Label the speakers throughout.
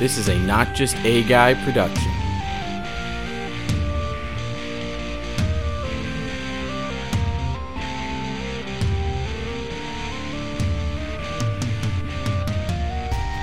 Speaker 1: This is a Not Just A Guy production.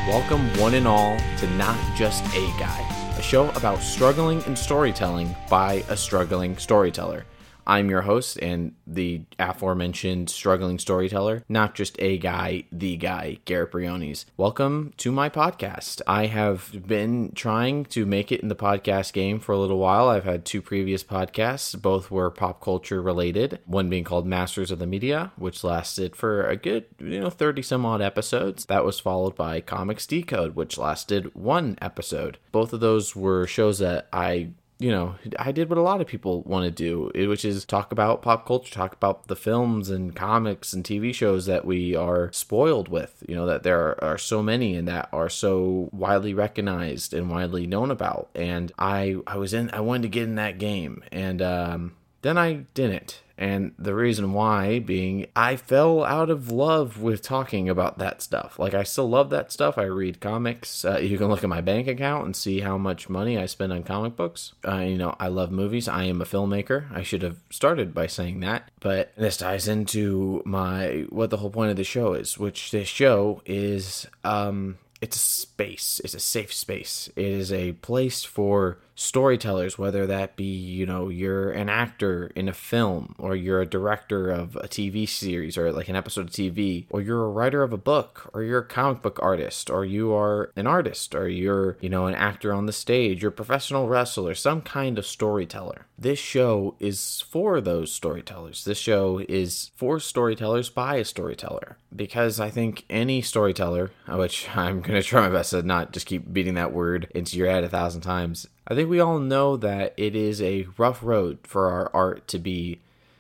Speaker 1: Welcome, one and all, to Not Just A Guy, a show about struggling in storytelling by a struggling storyteller. I'm your host and the aforementioned struggling storyteller, not just a guy, the guy, Garrett Briones. Welcome to my podcast. I have been trying to make it in the podcast game for a little while. I've had two previous podcasts, both were pop culture related, one being called Masters of the Media, which lasted for a good, you know, 30 some odd episodes. That was followed by Comics Decode, which lasted one episode. Both of those were shows that I you know, I did what a lot of people want to do, which is talk about pop culture, talk about the films and comics and TV shows that we are spoiled with. You know, that there are so many and that are so widely recognized and widely known about. And I, I was in, I wanted to get in that game, and um, then I didn't and the reason why being I fell out of love with talking about that stuff. Like, I still love that stuff. I read comics. Uh, you can look at my bank account and see how much money I spend on comic books. Uh, you know, I love movies. I am a filmmaker. I should have started by saying that. But this ties into my what the whole point of the show is, which this show is um it's a space. It's a safe space. It is a place for storytellers, whether that be, you know, you're an actor in a film, or you're a director of a TV series, or like an episode of TV, or you're a writer of a book, or you're a comic book artist, or you are an artist, or you're, you know, an actor on the stage, you're a professional wrestler, some kind of storyteller. This show is for those storytellers. This show is for storytellers by a storyteller. Because I think any storyteller, which I'm going to try my best to not just keep beating that word into your head a thousand times, I think we all know that it is a rough road for our art to be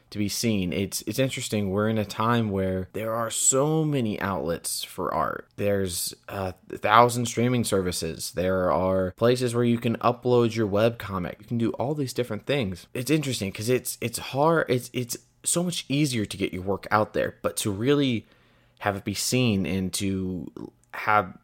Speaker 1: to be seen. It's it's interesting. We're in a time where there are so many outlets for art. There's a thousand streaming services. There are places where you can upload your web comic. You can do all these different things. It's interesting because it's it's hard. It's it's so much easier to get your work out there, but to really have it be seen and to have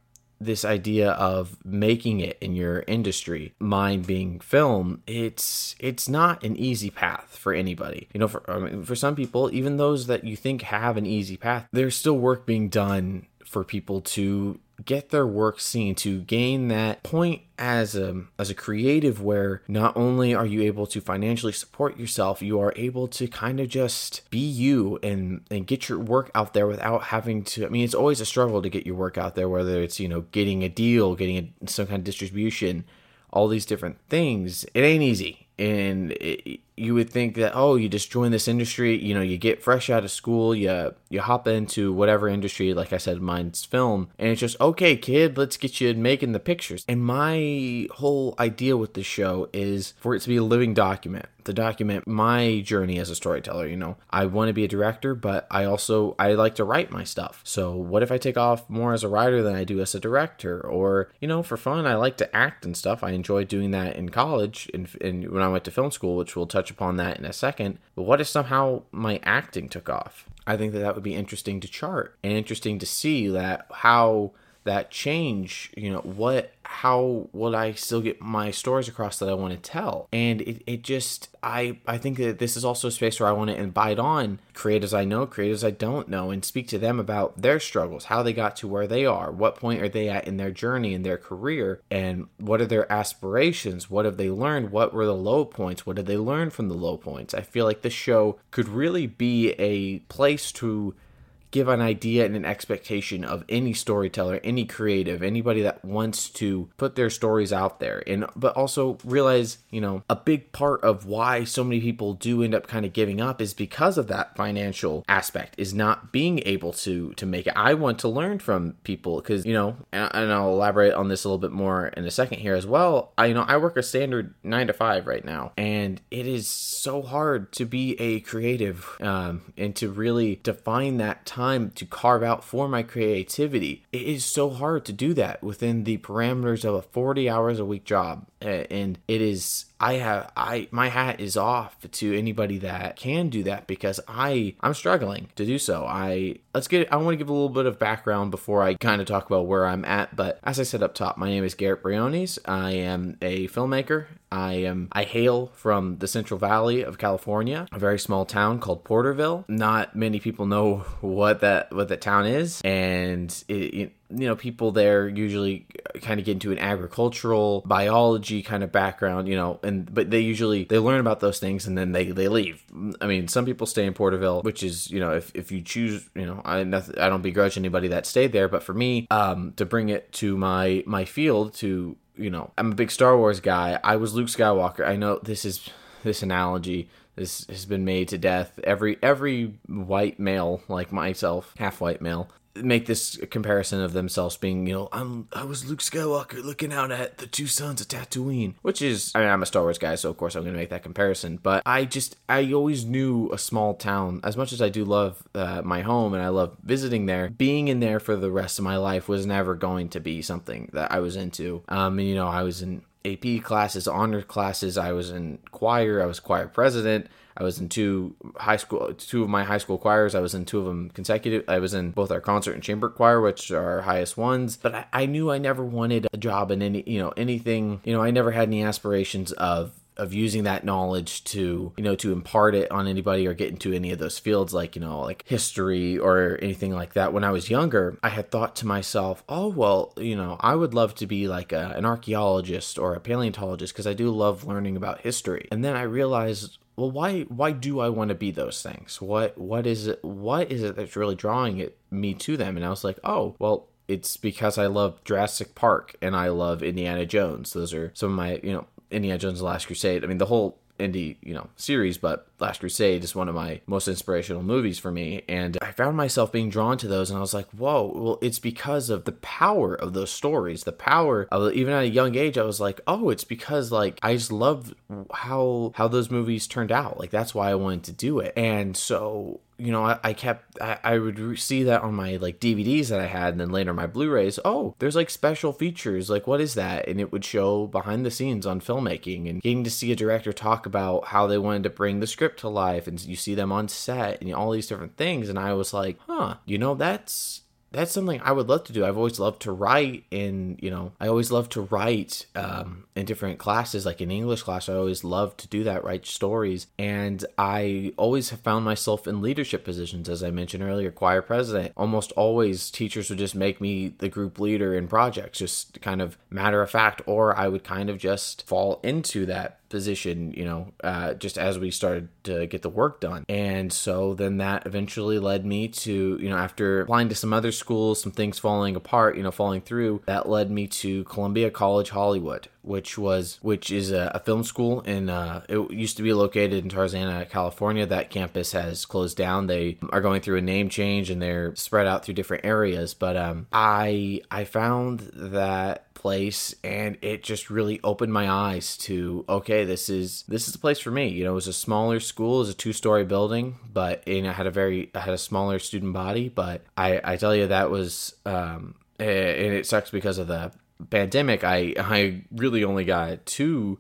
Speaker 1: this idea of making it in your industry mine being film it's it's not an easy path for anybody. You know for I mean, for some people even those that you think have an easy path there's still work being done for people to get their work seen to gain that point as a as a creative where not only are you able to financially support yourself you are able to kind of just be you and and get your work out there without having to I mean it's always a struggle to get your work out there whether it's you know getting a deal getting a, some kind of distribution all these different things. It ain't easy. And it, you would think that oh you just join this industry you know you get fresh out of school you you hop into whatever industry like i said mine's film and it's just okay kid let's get you making the pictures. And my whole idea with the show is for it to be a living document to document my journey as a storyteller you know. I want to be a director but i also i like to write my stuff. So what if i take off more as a writer than i do as a director? Or you know for fun i like to act and stuff. I enjoyed doing that in college and, and when i went to film school which we'll touch upon that in a second but what if somehow my acting took off? I think that that would be interesting to chart and interesting to see that how that change you know what how will i still get my stories across that i want to tell? And it, it just i i think that this is also a space where i want to invite on creators i know creators i don't know and speak to them about their struggles how they got to where they are what point are they at in their journey in their career and what are their aspirations what have they learned what were the low points what did they learn from the low points? I feel like this show could really be a place to give an idea and an expectation of any storyteller, any creative, anybody that wants to put their stories out there. And but also realize, you know, a big part of why so many people do end up kind of giving up is because of that financial aspect is not being able to to make it. I want to learn from people because, you know, and, and I'll elaborate on this a little bit more in a second here as well. I you know, I work a standard 9 to 5 right now, and it is so hard to be a creative um and to really define that time time to carve out for my creativity. It is so hard to do that within the parameters of a 40 hours a week job. And it is I have I my hat is off to anybody that can do that because I I'm struggling to do so. I let's get I want to give a little bit of background before I kind of talk about where I'm at. But as I said up top, my name is Garrett Briones. I am a filmmaker. I am I hail from the Central Valley of California, a very small town called Porterville. Not many people know what that what that town is, and it, it you know people there usually kind of get into an agricultural biology kind of background you know and but they usually they learn about those things and then they they leave. I mean some people stay in porterville which is you know if, if you choose you know i nothing, i don't begrudge anybody that stayed there but for me um to bring it to my my field to you know i'm a big star wars guy. I was luke skywalker. I know this is this analogy this has been made to death. Every every white male like myself half white male make this comparison of themselves being, you know, I'm I was Luke Skywalker looking out at the two suns of Tatooine, which is I mean I'm a Star Wars guy, so of course I'm going to make that comparison. But I just I always knew a small town as much as I do love uh, my home and I love visiting there. Being in there for the rest of my life was never going to be something that I was into. Um, you know, I was in AP classes, honor classes. I was in choir. I was choir president. I was in two high school, two of my high school choirs. I was in two of them consecutive. I was in both our concert and chamber choir, which are our highest ones. But I, I knew I never wanted a job in any, you know, anything. You know, I never had any aspirations of of using that knowledge to you know to impart it on anybody or get into any of those fields like you know like history or anything like that when i was younger i had thought to myself oh well you know i would love to be like a, an archaeologist or a paleontologist because i do love learning about history and then i realized well why why do i want to be those things? What what is it what is it that's really drawing it me to them? And i was like oh well it's because i love jurassic park and i love indiana jones. Those are some of my you know indiana jones the last crusade. I mean the whole indie you know series but last crusade is one of my most inspirational movies for me. And i found myself being drawn to those and i was like whoa well it's because of the power of those stories the power of even at a young age i was like oh it's because like i just loved how how those movies turned out. Like that's why i wanted to do it. And so you know, I, I kept, I, I, would see that on my like DVDs that I had, and then later my Blu rays. Oh, there's like special features. Like, what is that? And it would show behind the scenes on filmmaking and getting to see a director talk about how they wanted to bring the script to life. And you see them on set and all these different things. And I was like, huh, you know, that's that's something I would love to do. I've always loved to write and you know, I always love to write um, in different classes, like in English class. I always loved to do that, write stories. And I always have found myself in leadership positions, as I mentioned earlier, choir president. Almost always teachers would just make me the group leader in projects, just kind of matter of fact, or I would kind of just fall into that position, you know, uh, just as we started to get the work done. And so then that eventually led me to, you know, after applying to some other schools, some things falling apart, you know, falling through, that led me to Columbia College Hollywood which was which is a, a film school and uh, it used to be located in Tarzana, California. That campus has closed down. They are going through a name change and they're spread out through different areas. But um, I I found that place and it just really opened my eyes to okay this is this is the place for me you know it was a smaller school it was a two-story building but you know had a very i had a smaller student body but i i tell you that was um and it sucks because of the pandemic, I I really only got two.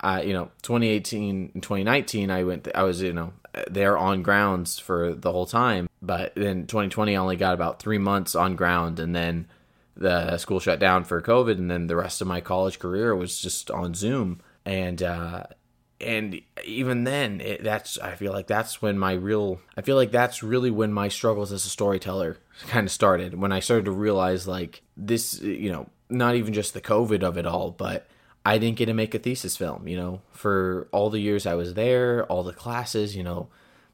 Speaker 1: Uh, you know, 2018 and 2019, I went. I was you know there on grounds for the whole time, but then 2020, I only got about three months on ground, and then the school shut down for COVID, and then the rest of my college career was just on Zoom, and uh, and even then, it, that's I feel like that's when my real I feel like that's really when my struggles as a storyteller kind of started. When I started to realize like this, you know, not even just the COVID of it all, but I didn't get to make a thesis film, you know, for all the years I was there, all the classes, you know,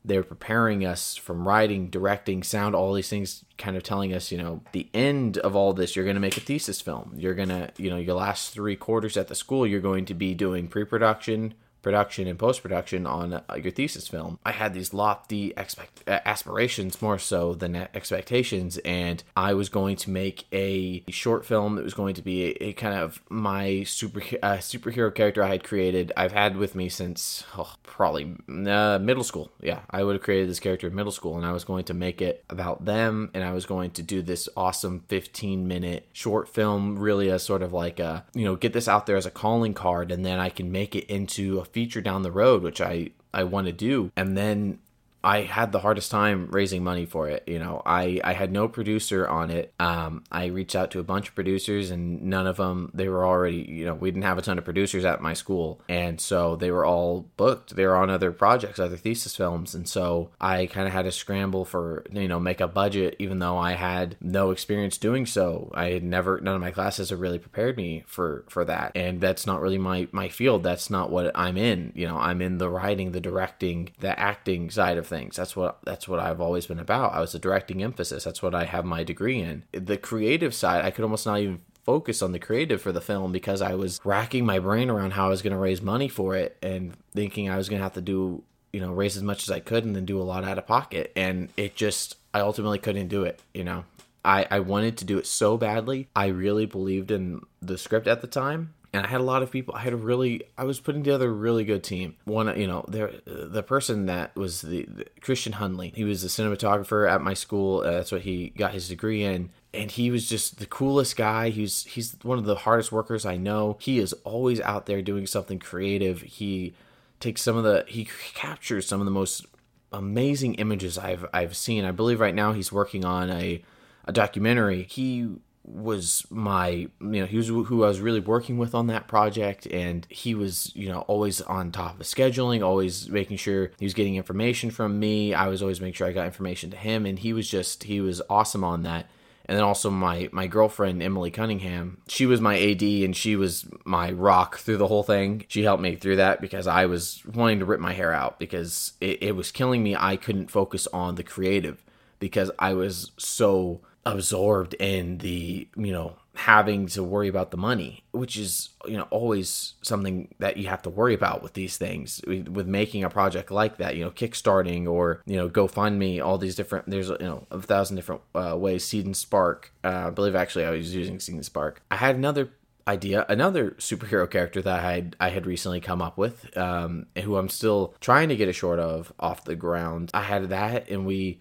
Speaker 1: they're preparing us from writing, directing, sound, all these things, kind of telling us, you know, the end of all this, you're going to make a thesis film. You're going to, you know, your last three quarters at the school, you're going to be doing pre production, production and post production on uh, your thesis film. I had these lofty expect uh, aspirations more so than expectations, and I was going to make a short film that was going to be a, a kind of my super uh, superhero character I had created. I've had with me since oh, probably uh, middle school. Yeah, I would have created this character in middle school, and I was going to make it about them, and I was going to do this awesome 15 minute short film, really as sort of like a you know get this out there as a calling card, and then I can make it into a feature down the road, which I I want to do. And then I had the hardest time raising money for it. You know, I, I had no producer on it. Um, I reached out to a bunch of producers, and none of them, they were already, you know, we didn't have a ton of producers at my school. And so they were all booked. They were on other projects, other thesis films. And so I kind of had to scramble for, you know, make a budget, even though I had no experience doing so. I had never, none of my classes have really prepared me for, for that. And that's not really my, my field. That's not what I'm in. You know, I'm in the writing, the directing, the acting side of things things. That's what that's what I've always been about. I was a directing emphasis. That's what I have my degree in. The creative side, I could almost not even focus on the creative for the film because I was racking my brain around how I was going to raise money for it and thinking I was going to have to do, you know, raise as much as I could and then do a lot out of pocket. And it just, I ultimately couldn't do it, you know. I, I wanted to do it so badly. I really believed in the script at the time and I had a lot of people. I had a really, I was putting together a really good team. One, you know, there, the person that was the, the Christian Hunley. He was a cinematographer at my school. Uh, that's what he got his degree in. And he was just the coolest guy. He's he's one of the hardest workers I know. He is always out there doing something creative. He takes some of the he captures some of the most amazing images I've I've seen. I believe right now he's working on a a documentary. He was my you know he was who I was really working with on that project and he was you know always on top of scheduling always making sure he was getting information from me. I was always making sure I got information to him and he was just he was awesome on that. And then also my my girlfriend Emily Cunningham she was my AD and she was my rock through the whole thing. She helped me through that because I was wanting to rip my hair out because it, it was killing me. I couldn't focus on the creative because I was so absorbed in the you know having to worry about the money which is you know always something that you have to worry about with these things with making a project like that you know kickstarting or you know gofundme all these different there's you know a thousand different uh, ways. Seed and spark uh, i believe actually i was using seed and spark. I had another idea another superhero character that i had i had recently come up with um, who i'm still trying to get a short of off the ground. I had that and we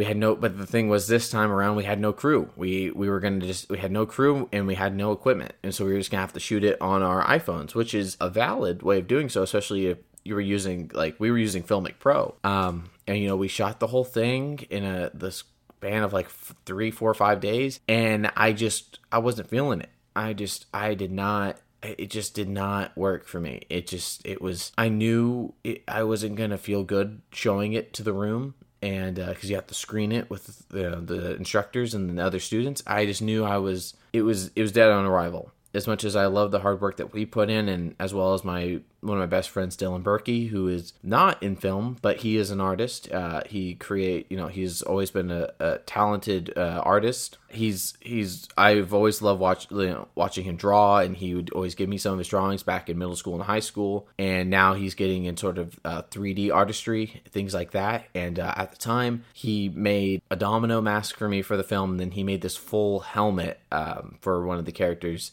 Speaker 1: we had no but the thing was this time around we had no crew. We we were gonna just we had no crew and we had no equipment. And so we were just gonna have to shoot it on our iphones which is a valid way of doing so especially if you were using like we were using filmic pro. Um and you know we shot the whole thing in a this span of like three four five days. And i just i wasn't feeling it. I just i did not it just did not work for me. It just it was I knew it, I wasn't going to feel good showing it to the room and because uh, you have to screen it with the, the instructors and the other students, I just knew I was it was it was dead on arrival as much as I love the hard work that we put in, and as well as my one of my best friends, Dylan Berkey, who is not in film, but he is an artist. Uh, he create, you know, he's always been a, a talented uh, artist. He's he's I've always loved watch, you know, watching him draw, and he would always give me some of his drawings back in middle school and high school. And now he's getting in sort of uh, 3D artistry, things like that. And uh, at the time, he made a domino mask for me for the film, and then he made this full helmet um, for one of the characters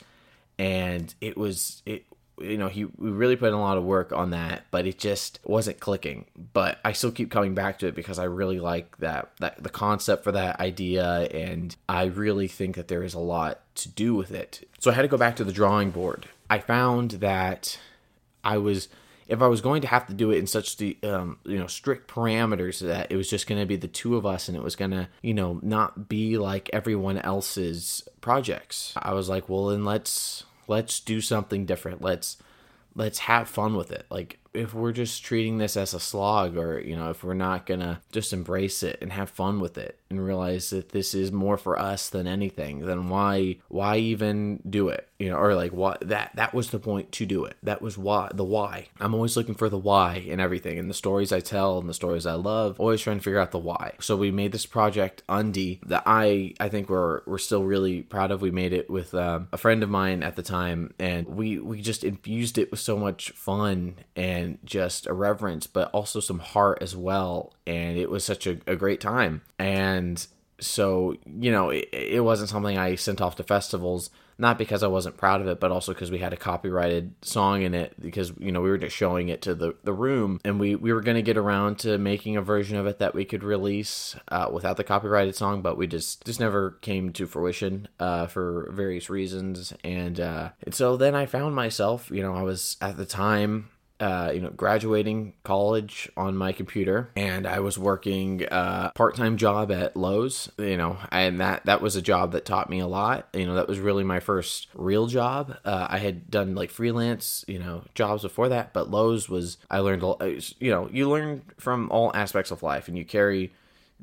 Speaker 1: and it was it you know he we really put in a lot of work on that but it just wasn't clicking. But i still keep coming back to it because i really like that that the concept for that idea and i really think that there is a lot to do with it. So i had to go back to the drawing board. I found that i was if I was going to have to do it in such the um, you know strict parameters that it was just going to be the two of us and it was going to you know not be like everyone else's projects, I was like, well then let's let's do something different. Let's let's have fun with it. Like if we're just treating this as a slog or you know if we're not gonna just embrace it and have fun with it and realize that this is more for us than anything then why why even do it? You know or like what that that was the point to do it. That was why the why. I'm always looking for the why in everything and the stories i tell and the stories i love always trying to figure out the why. So we made this project undie that i i think we're we're still really proud of. We made it with um, a friend of mine at the time and we we just infused it with so much fun and and just a reverence, but also some heart as well. And it was such a, a great time. And so, you know, it, it wasn't something I sent off to festivals not because I wasn't proud of it, but also because we had a copyrighted song in it because you know we were just showing it to the the room, and we we were going to get around to making a version of it that we could release uh, without the copyrighted song, but we just just never came to fruition uh, for various reasons, and uh, and so then I found myself, you know, I was at the time uh, you know, graduating college on my computer, and I was working a uh, part-time job at Lowe's. You know, and that that was a job that taught me a lot. You know, that was really my first real job. Uh, I had done like freelance, you know, jobs before that, but Lowe's was I learned. You know, you learn from all aspects of life, and you carry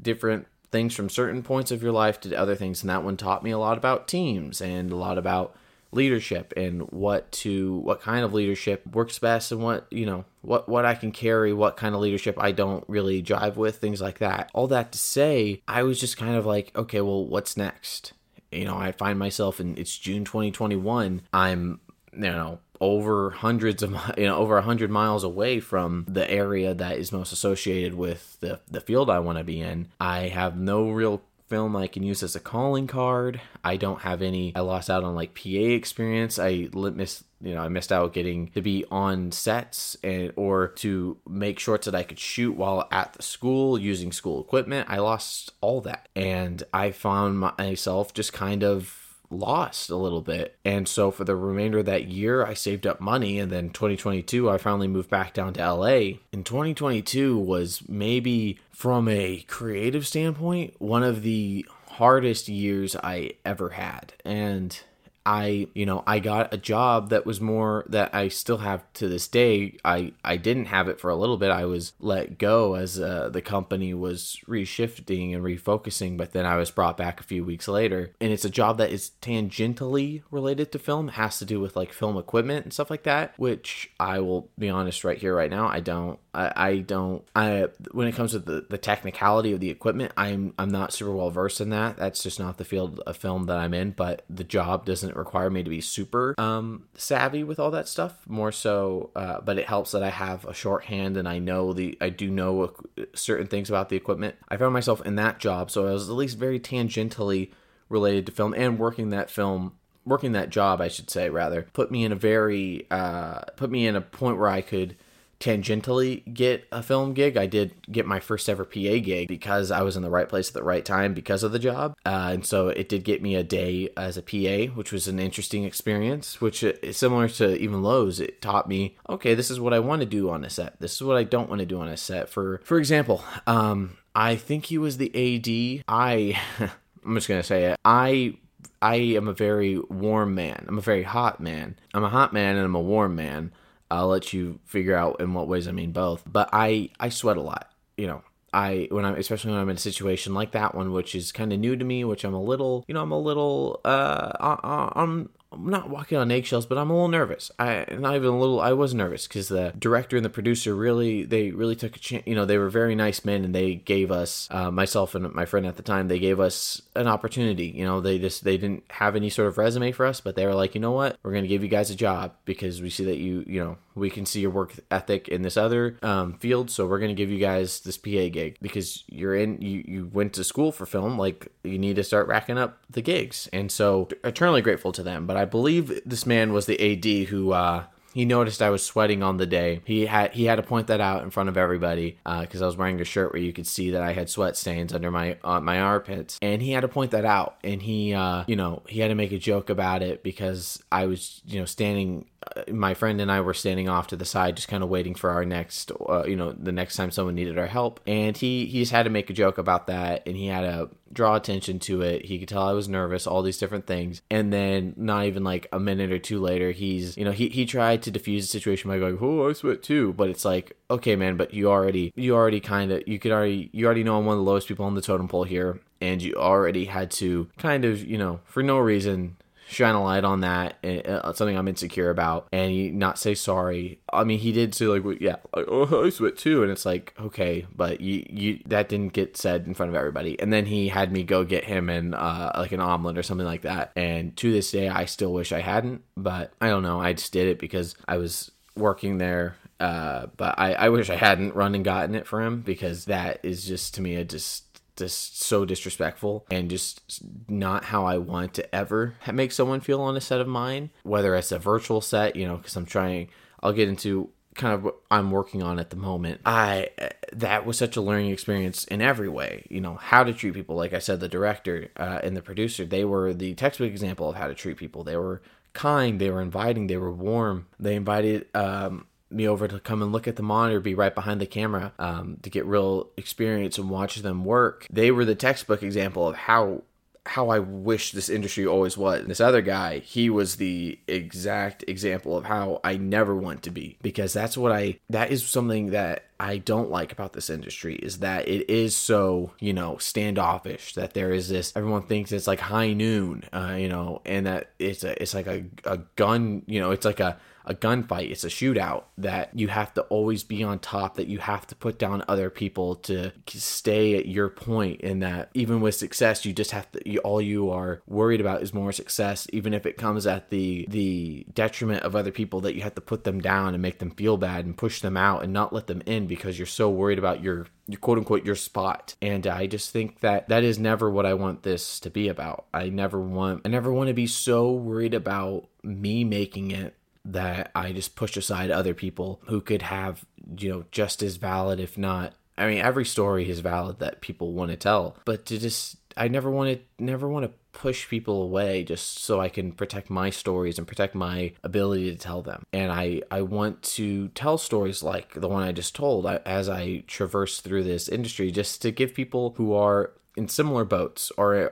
Speaker 1: different things from certain points of your life to other things, and that one taught me a lot about teams and a lot about leadership and what to what kind of leadership works best and what you know what what I can carry what kind of leadership I don't really jive with things like that. All that to say I was just kind of like okay well what's next? You know I find myself in it's June 2021 I'm you know over hundreds of you know over a hundred miles away from the area that is most associated with the the field I want to be in. I have no real film I can use as a calling card. I don't have any. I lost out on like PA experience. I missed, you know, I missed out getting to be on sets and or to make shorts that I could shoot while at the school using school equipment. I lost all that, and I found myself just kind of lost a little bit. And so for the remainder of that year, I saved up money. And then 2022, I finally moved back down to LA. And 2022 was maybe from a creative standpoint, one of the hardest years I ever had. And I, you know, I got a job that was more that I still have to this day. I I didn't have it for a little bit. I was let go as uh, the company was reshifting and refocusing, but then I was brought back a few weeks later. And it's a job that is tangentially related to film. It has to do with like film equipment and stuff like that, which I will be honest right here right now, I don't I, I don't I when it comes to the, the technicality of the equipment, I'm I'm not super well versed in that. That's just not the field of film that I'm in, but the job doesn't doesn't require me to be super um, savvy with all that stuff. More so, uh, but it helps that I have a shorthand and I know the I do know certain things about the equipment. I found myself in that job, so I was at least very tangentially related to film and working that film working that job i should say rather put me in a very uh, put me in a point where i could tangentially get a film gig. I did get my first ever PA gig because I was in the right place at the right time because of the job. Uh, and so it did get me a day as a PA, which was an interesting experience, which is uh, similar to even Lowe's. It taught me, okay, this is what I want to do on a set. This is what I don't want to do on a set. For, for example, um, I think he was the AD. I, I'm just going to say it. I I am a very warm man. I'm a very hot man. I'm a hot man and I'm a warm man. I'll let you figure out in what ways I mean both. But I I sweat a lot. You know, I when I'm especially when I'm in a situation like that one, which is kind of new to me, which I'm a little, you know, I'm a little, uh, I'm I'm not walking on eggshells, but I'm a little nervous. I not even a little. I was nervous because the director and the producer really, they really took a chance. You know, they were very nice men, and they gave us, uh, myself and my friend at the time, they gave us an opportunity. You know, they just they didn't have any sort of resume for us, but they were like, you know what, we're gonna give you guys a job because we see that you, you know, we can see your work ethic in this other um, field, so we're gonna give you guys this PA gig because you're in, you you went to school for film, like you need to start racking up the gigs, and so eternally grateful to them. But I I believe this man was the AD who uh, he noticed I was sweating on the day. He had he had to point that out in front of everybody because uh, I was wearing a shirt where you could see that I had sweat stains under my uh, my armpits, and he had to point that out. And he, uh, you know, he had to make a joke about it because I was, you know, standing my friend and I were standing off to the side, just kind of waiting for our next, uh, you know, the next time someone needed our help. And he he just had to make a joke about that, and he had to draw attention to it. He could tell I was nervous, all these different things. And then not even like a minute or two later, he's you know he he tried to defuse the situation by going, "Oh, I sweat too," but it's like, okay, man, but you already you already kind of you could already you already know I'm one of the lowest people on the totem pole here and you already had to kind of, you know, for no reason shine a light on that, uh, something I'm insecure about, and he not say sorry. I mean, he did say like, yeah, like, oh, I sweat too, and it's like, okay, but you, you that didn't get said in front of everybody. And then he had me go get him and uh, like an omelet or something like that. And to this day, I still wish I hadn't, but I don't know. I just did it because I was working there Uh, but I, I wish I hadn't run and gotten it for him because that is just to me a just just so disrespectful and just not how I want to ever make someone feel on a set of mine, whether it's a virtual set, you know, because I'm trying, I'll get into kind of what I'm working on at the moment. I, that was such a learning experience in every way, you know, how to treat people. Like I said, the director uh, and the producer, they were the textbook example of how to treat people. They were kind, they were inviting, they were warm. They invited, um, me over to come and look at the monitor, be right behind the camera um, to get real experience and watch them work. They were the textbook example of how how I wish this industry always was. This other guy, he was the exact example of how I never want to be because that's what I that is something that I don't like about this industry is that it is so, you know, standoffish that there is this everyone thinks it's like high noon, uh, you know, and that it's a it's like a, a gun, you know, it's like a a gunfight, it's a shootout that you have to always be on top, that you have to put down other people to stay at your point, and that even with success, you just have to, you, all you are worried about is more success, even if it comes at the, the detriment of other people, that you have to put them down and make them feel bad and push them out and not let them in because you're so worried about your your quote unquote your spot and i just think that that is never what i want this to be about i never want i never want to be so worried about me making it that I just push aside other people who could have, you know, just as valid, if not. I mean, every story is valid that people want to tell, but to just, I never want to, never want to push people away just so I can protect my stories and protect my ability to tell them. And I, I want to tell stories like the one I just told as I traverse through this industry, just to give people who are in similar boats or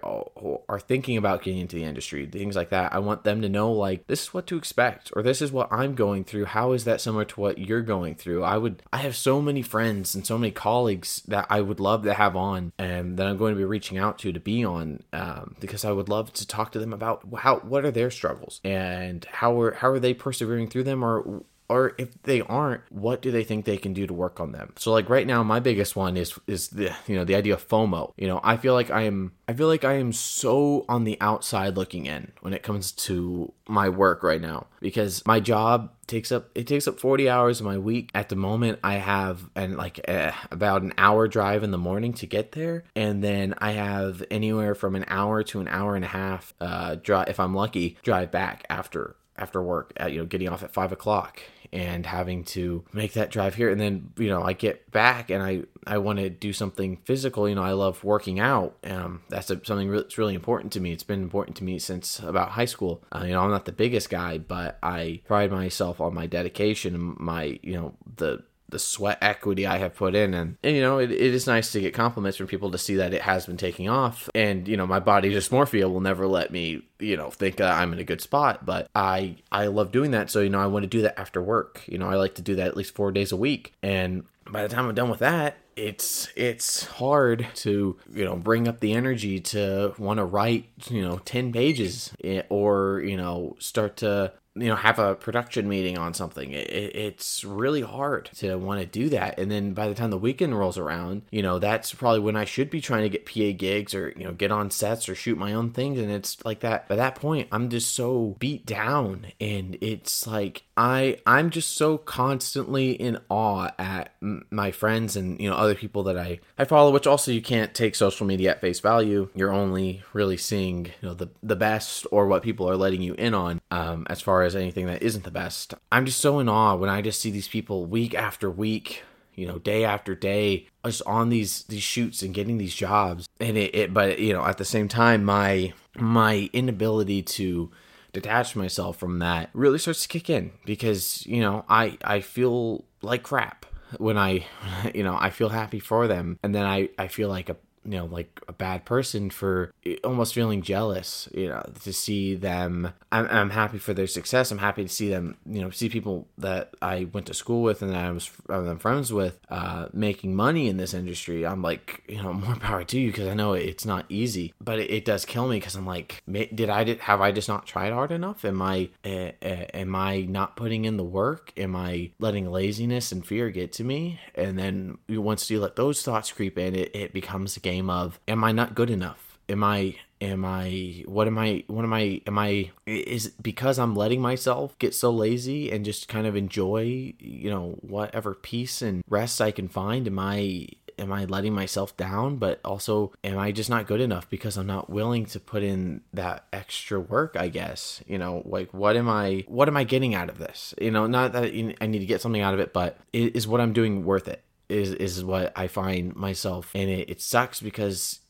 Speaker 1: are thinking about getting into the industry, things like that. I want them to know like this is what to expect or this is what I'm going through. How is that similar to what you're going through? I would I have so many friends and so many colleagues that I would love to have on and that I'm going to be reaching out to to be on um, because I would love to talk to them about how what are their struggles and how are how are they persevering through them or or if they aren't what do they think they can do to work on them? So like right now my biggest one is is the you know the idea of fomo. You know i feel like i am i feel like i am so on the outside looking in when it comes to my work right now because my job takes up it takes up 40 hours of my week. At the moment i have and like uh, about an hour drive in the morning to get there. And then i have anywhere from an hour to an hour and a half uh drive if i'm lucky drive back after after work at you know getting off at five o'clock and having to make that drive here. And then you know i get back and i i want to do something physical. You know i love working out. Um that's a, something that's really important to me. It's been important to me since about high school. Uh, you know i'm not the biggest guy but i pride myself on my dedication my you know the the sweat equity I have put in. And, and you know, it, it is nice to get compliments from people to see that it has been taking off. And, you know, my body dysmorphia will never let me, you know, think that I'm in a good spot. But I, I love doing that. So, you know, I want to do that after work. You know, I like to do that at least four days a week. And by the time I'm done with that, it's it's hard to you know bring up the energy to want to write you know 10 pages eh, or you know start to you know have a production meeting on something. It, it's really hard to want to do that. And then by the time the weekend rolls around you know that's probably when i should be trying to get pa gigs or you know get on sets or shoot my own things. And it's like that by that point i'm just so beat down. And it's like i i'm just so constantly in awe at my friends and you know other people that i i follow which also you can't take social media at face value. You're only really seeing you know the the best or what people are letting you in on um as far as anything that isn't the best. I'm just so in awe when I just see these people week after week, you know, day after day, just on these these shoots and getting these jobs. And it, it but you know, at the same time, my my inability to detach myself from that really starts to kick in because you know I I feel like crap when I you know I feel happy for them and then I I feel like a you know like a bad person for almost feeling jealous you know to see them. I'm, I'm happy for their success. I'm happy to see them you know see people that i went to school with and that i was I'm friends with uh, making money in this industry. I'm like you know more power to you because i know it's not easy but it, it does kill me because i'm like did i did, have i just not tried hard enough? Am i uh, am i not putting in the work? Am i letting laziness and fear get to me? And then once you let those thoughts creep in it, it becomes a game game of am I not good enough? Am I am i what am i what am i am i is it because i'm letting myself get so lazy and just kind of enjoy you know whatever peace and rest i can find am i am I letting myself down? But also, am I just not good enough because I'm not willing to put in that extra work? I guess you know, like what am I what am I getting out of this? You know, not that I need to get something out of it, but is what I'm doing worth it? Is is what I find myself, and it, it sucks because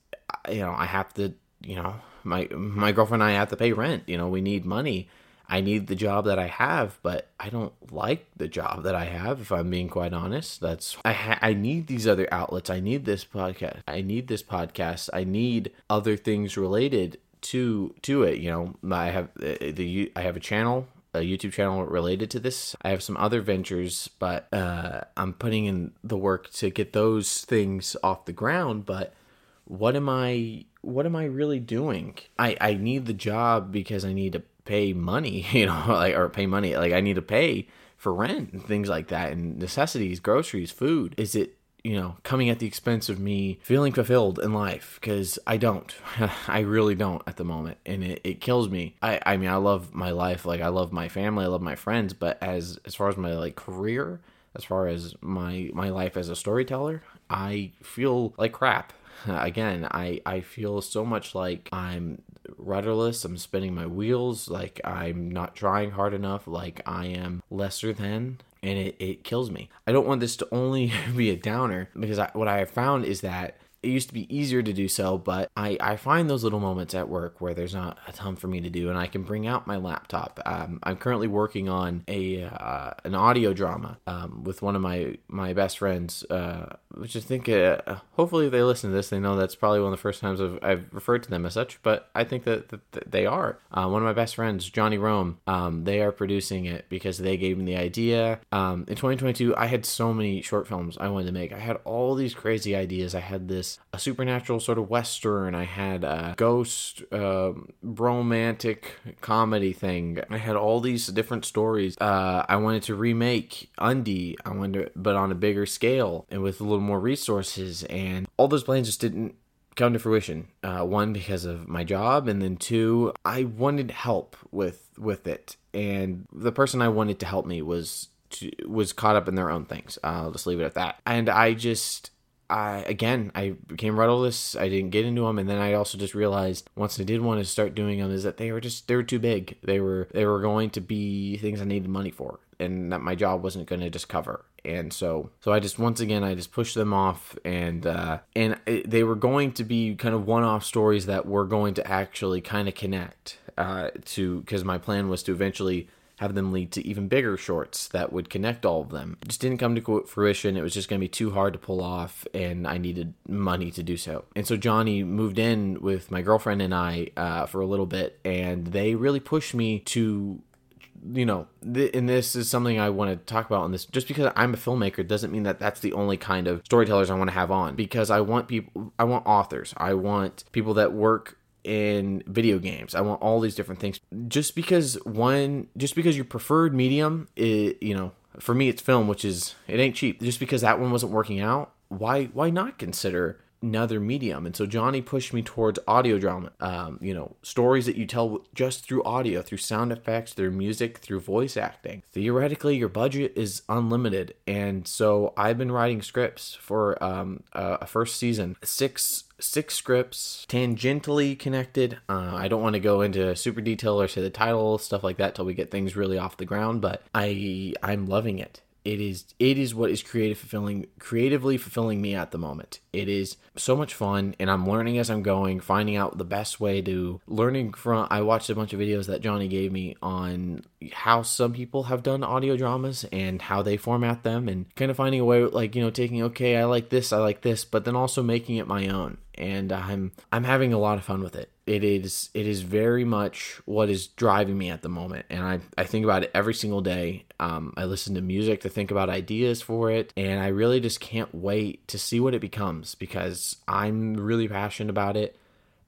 Speaker 1: you know I have to you know my my girlfriend and I have to pay rent. You know, we need money I need the job that I have, but I don't like the job that I have. If I'm being quite honest, that's I ha- I need these other outlets. I need this podcast. I need this podcast. I need other things related to to it. You know, I have uh, the I have a channel a YouTube channel related to this. I have some other ventures, but uh, I'm putting in the work to get those things off the ground. But what am I? What am I really doing? I I need the job because I need to pay money, you know, like or pay money. Like I need to pay for rent and things like that, and necessities, groceries, food. Is it you know coming at the expense of me feeling fulfilled in life? Because I don't, I really don't at the moment, and it, it kills me. I I mean I love my life, like I love my family, I love my friends, but as as far as my like career, as far as my my life as a storyteller, I feel like crap again i i feel so much like i'm rudderless. I'm spinning my wheels. Like I'm not trying hard enough. Like I am lesser than. And it, it kills me. I don't want this to only be a downer because I, what I have found is that it used to be easier to do so, but I, I find those little moments at work where there's not a ton for me to do, and I can bring out my laptop. Um, I'm currently working on a uh, an audio drama um, with one of my my best friends, uh, which I think uh, hopefully if they listen to this, they know that's probably one of the first times I've, I've referred to them as such. But I think that, that, that they are uh, one of my best friends, Johnny Rome. Um, they are producing it because they gave me the idea. Um, in 2022, I had so many short films I wanted to make. I had all these crazy ideas. I had this a supernatural sort of western. I had a ghost uh, romantic comedy thing. I had all these different stories. Uh, I wanted to remake Undie. I wanted, to, but on a bigger scale and with a little more resources. And all those plans just didn't come to fruition. Uh, one because of my job, and then two, I wanted help with with it. And the person I wanted to help me was to, was caught up in their own things. I'll just leave it at that. And I just I again I became rudderless. I didn't get into them, and then I also just realized once I did want to start doing them is that they were just they were too big. They were they were going to be things I needed money for, and that my job wasn't going to just cover. And so so I just once again I just pushed them off, and uh, and it, they were going to be kind of one off stories that were going to actually kind of connect uh, to because my plan was to eventually have them lead to even bigger shorts that would connect all of them. It just didn't come to fruition. It was just going to be too hard to pull off, and I needed money to do so. And so Johnny moved in with my girlfriend and I uh, for a little bit, and they really pushed me to you know, th- and this is something I want to talk about on this. Just because I'm a filmmaker doesn't mean that that's the only kind of storytellers I want to have on. Because I want people, I want authors, I want people that work in video games. I want all these different things. Just because one, just because your preferred medium, is, you know, for me it's film, which is it ain't cheap. Just because that one wasn't working out, why why not consider another medium. And so Johnny pushed me towards audio drama. Um, you know, stories that you tell just through audio, through sound effects, through music, through voice acting. Theoretically, your budget is unlimited. And so I've been writing scripts for um, a first season, six six scripts tangentially connected. Uh, I don't want to go into super detail or say the title stuff like that till we get things really off the ground, but I I'm loving it it is it is what is creative fulfilling creatively fulfilling me at the moment. It is so much fun and i'm learning as i'm going finding out the best way to learning from i watched a bunch of videos that johnny gave me on how some people have done audio dramas and how they format them and kind of finding a way like you know taking okay i like this i like this but then also making it my own and I'm I'm having a lot of fun with it. It is it is very much what is driving me at the moment, and I I think about it every single day. Um, I listen to music to think about ideas for it, and I really just can't wait to see what it becomes because I'm really passionate about it,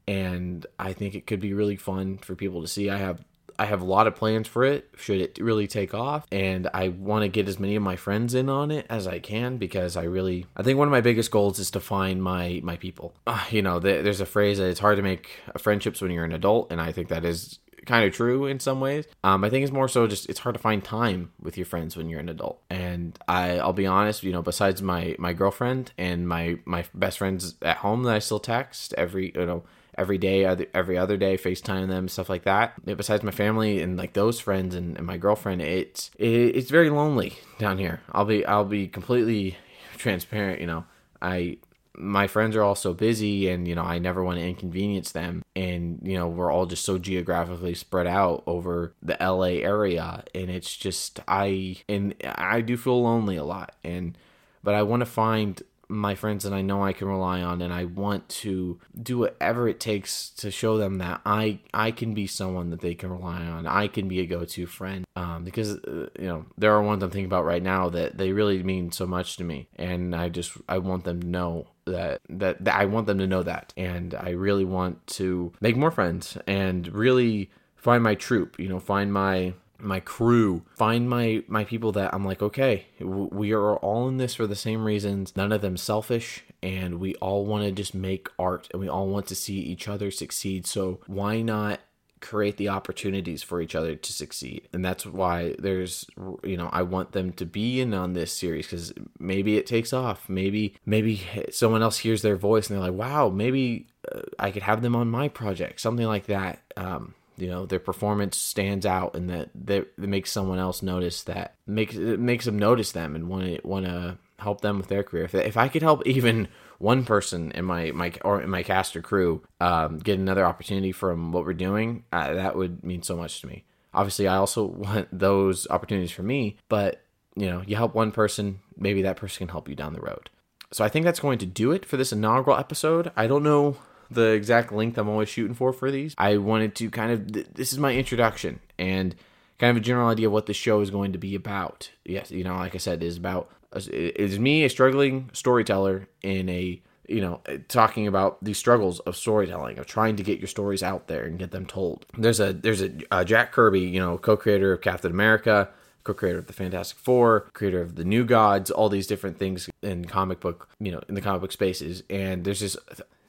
Speaker 1: and I think it could be really fun for people to see. I have I have a lot of plans for it should it really take off and I want to get as many of my friends in on it as I can because I really I think one of my biggest goals is to find my my people. Uh, you know, there's a phrase that it's hard to make friendships when you're an adult and I think that is kind of true in some ways. Um, I think it's more so just it's hard to find time with your friends when you're an adult. And I, I'll be honest, you know, besides my my girlfriend and my my best friends at home that I still text every you know every day, every other day, FaceTime them, stuff like that. Besides my family and like those friends and, and my girlfriend, it's it, it's very lonely down here. I'll be I'll be completely transparent. You know, I my friends are all so busy and you know i never want to inconvenience them and you know we're all just so geographically spread out over the la area and it's just i and i do feel lonely a lot and but i want to find my friends that I know I can rely on and I want to do whatever it takes to show them that I I can be someone that they can rely on. I can be a go-to friend um, because uh, you know there are ones I'm thinking about right now that they really mean so much to me and I just I want them to know that, that that I want them to know that and I really want to make more friends and really find my troop, you know, find my my crew find my my people that i'm like okay we are all in this for the same reasons. None of them selfish and we all want to just make art and we all want to see each other succeed. So why not create the opportunities for each other to succeed? And that's why there's you know i want them to be in on this series because maybe it takes off. Maybe maybe someone else hears their voice and they're like wow maybe uh, i could have them on my project something like that. Um, you know their performance stands out and that that, makes someone else notice that makes it makes them notice them and want to want to help them with their career. If, if i could help even one person in my my or in my cast or crew um, get another opportunity from what we're doing uh, that would mean so much to me. Obviously i also want those opportunities for me but you know you help one person maybe that person can help you down the road. So i think that's going to do it for this inaugural episode. I don't know the exact length I'm always shooting for for these. I wanted to kind of this is my introduction and kind of a general idea of what the show is going to be about. Yes, you know, like I said, is about is me a struggling storyteller in a you know talking about the struggles of storytelling of trying to get your stories out there and get them told there's a there's a uh, jack kirby you know co-creator of captain america co-creator of the Fantastic Four, creator of the New Gods, all these different things in comic book, you know, in the comic book spaces. And there's this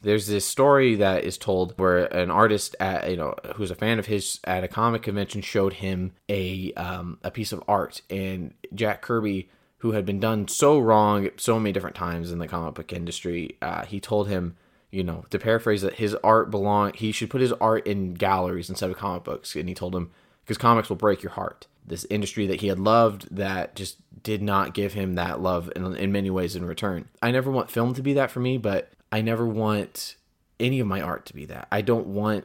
Speaker 1: there's this story that is told where an artist at you know who's a fan of his at a comic convention showed him a um, a piece of art. And Jack Kirby who had been done so wrong so many different times in the comic book industry uh, he told him you know to paraphrase that his art belong he should put his art in galleries instead of comic books. And he told him because comics will break your heart. This industry that he had loved that just did not give him that love in, in many ways in return. I never want film to be that for me, but I never want any of my art to be that. I don't want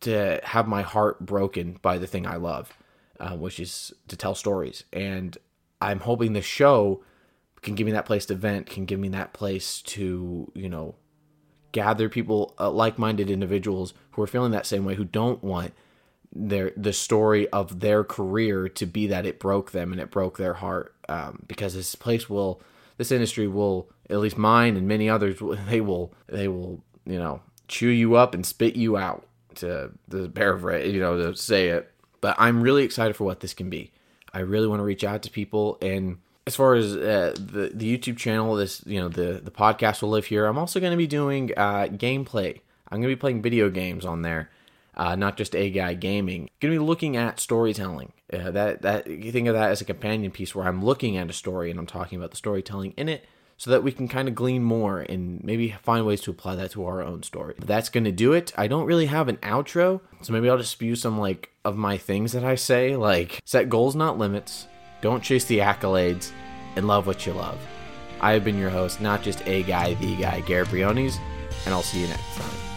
Speaker 1: to have my heart broken by the thing I love, uh, which is to tell stories. And I'm hoping the show can give me that place to vent, can give me that place to, you know, gather people, uh, like minded individuals who are feeling that same way, who don't want their the story of their career to be that it broke them and it broke their heart um, because this place will this industry will at least mine and many others they will they will you know chew you up and spit you out to the paraphrase you know to say it. But i'm really excited for what this can be. I really want to reach out to people and as far as uh, the the youtube channel this you know the the podcast will live here. I'm also going to be doing uh, gameplay. I'm going to be playing video games on there uh, not just a guy gaming. Going to be looking at storytelling. Uh, that that you think of that as a companion piece where I'm looking at a story and I'm talking about the storytelling in it, so that we can kind of glean more and maybe find ways to apply that to our own story. But that's going to do it. I don't really have an outro, so maybe I'll just spew some like of my things that I say, like set goals, not limits. Don't chase the accolades, and love what you love. I have been your host, not just a guy, the guy, Garrett Briones, and I'll see you next time.